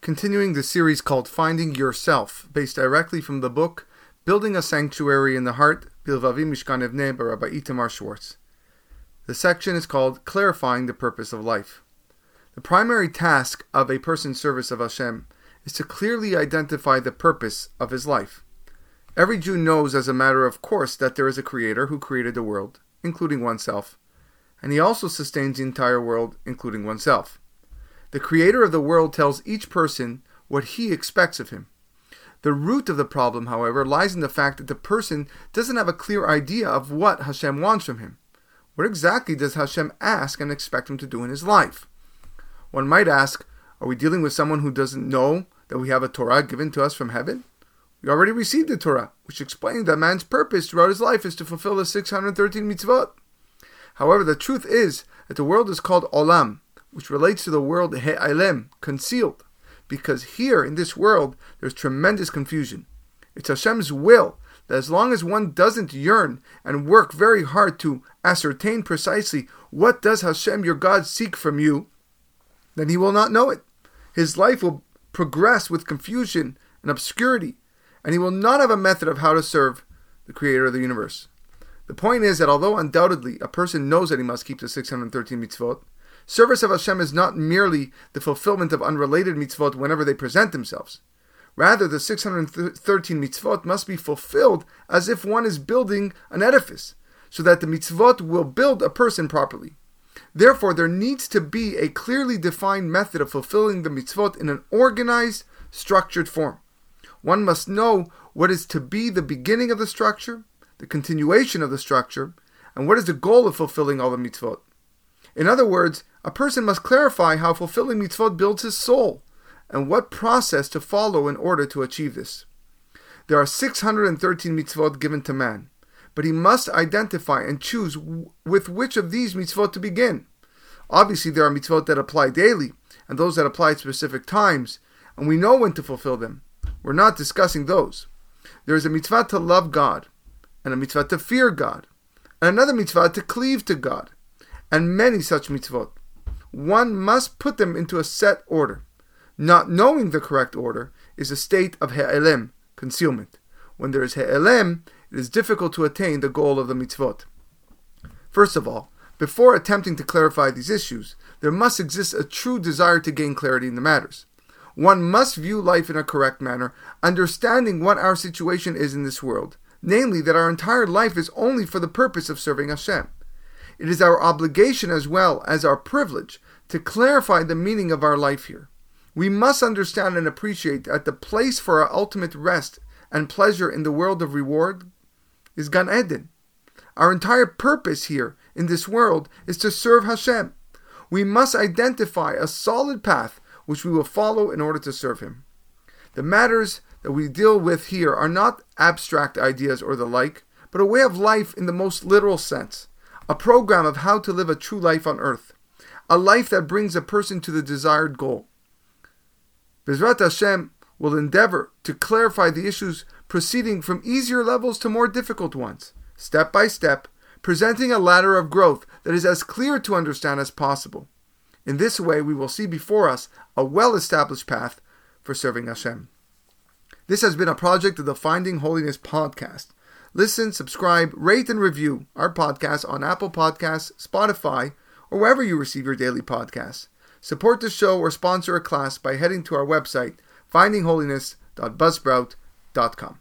continuing the series called Finding Yourself, based directly from the book Building a Sanctuary in the Heart, Bilvavi Mishkan Evneh by Rabbi Itamar Schwartz. The section is called Clarifying the Purpose of Life. The primary task of a person's service of Hashem is to clearly identify the purpose of his life. Every Jew knows as a matter of course that there is a creator who created the world, including oneself, and he also sustains the entire world, including oneself. The creator of the world tells each person what he expects of him. The root of the problem, however, lies in the fact that the person doesn't have a clear idea of what Hashem wants from him. What exactly does Hashem ask and expect him to do in his life? One might ask, are we dealing with someone who doesn't know that we have a Torah given to us from heaven? We already received the Torah, which explains that man's purpose throughout his life is to fulfill the 613 mitzvot. However, the truth is that the world is called Olam, which relates to the world He'alem, concealed, because here in this world there's tremendous confusion. It's Hashem's will that as long as one doesn't yearn and work very hard to ascertain precisely what does Hashem your God seek from you, then he will not know it. His life will progress with confusion and obscurity, and he will not have a method of how to serve the creator of the universe. The point is that although undoubtedly a person knows that he must keep the 613 mitzvot, Service of Hashem is not merely the fulfillment of unrelated mitzvot whenever they present themselves. Rather, the 613 mitzvot must be fulfilled as if one is building an edifice, so that the mitzvot will build a person properly. Therefore, there needs to be a clearly defined method of fulfilling the mitzvot in an organized, structured form. One must know what is to be the beginning of the structure, the continuation of the structure, and what is the goal of fulfilling all the mitzvot. In other words, a person must clarify how fulfilling mitzvot builds his soul and what process to follow in order to achieve this. There are 613 mitzvot given to man, but he must identify and choose with which of these mitzvot to begin. Obviously, there are mitzvot that apply daily and those that apply at specific times, and we know when to fulfill them. We're not discussing those. There is a mitzvah to love God, and a mitzvah to fear God, and another mitzvah to cleave to God and many such mitzvot. One must put them into a set order. Not knowing the correct order is a state of he'elem, concealment. When there is he'elem, it is difficult to attain the goal of the mitzvot. First of all, before attempting to clarify these issues, there must exist a true desire to gain clarity in the matters. One must view life in a correct manner, understanding what our situation is in this world, namely that our entire life is only for the purpose of serving Hashem. It is our obligation as well as our privilege to clarify the meaning of our life here. We must understand and appreciate that the place for our ultimate rest and pleasure in the world of reward is Gan Eden. Our entire purpose here in this world is to serve Hashem. We must identify a solid path which we will follow in order to serve Him. The matters that we deal with here are not abstract ideas or the like, but a way of life in the most literal sense a program of how to live a true life on earth, a life that brings a person to the desired goal. Bezrat Hashem will endeavor to clarify the issues proceeding from easier levels to more difficult ones, step by step, presenting a ladder of growth that is as clear to understand as possible. In this way, we will see before us a well established path for serving Hashem. This has been a project of the Finding Holiness podcast. Listen, subscribe, rate, and review our podcast on Apple Podcasts, Spotify, or wherever you receive your daily podcasts. Support the show or sponsor a class by heading to our website, findingholiness.buzzsprout.com.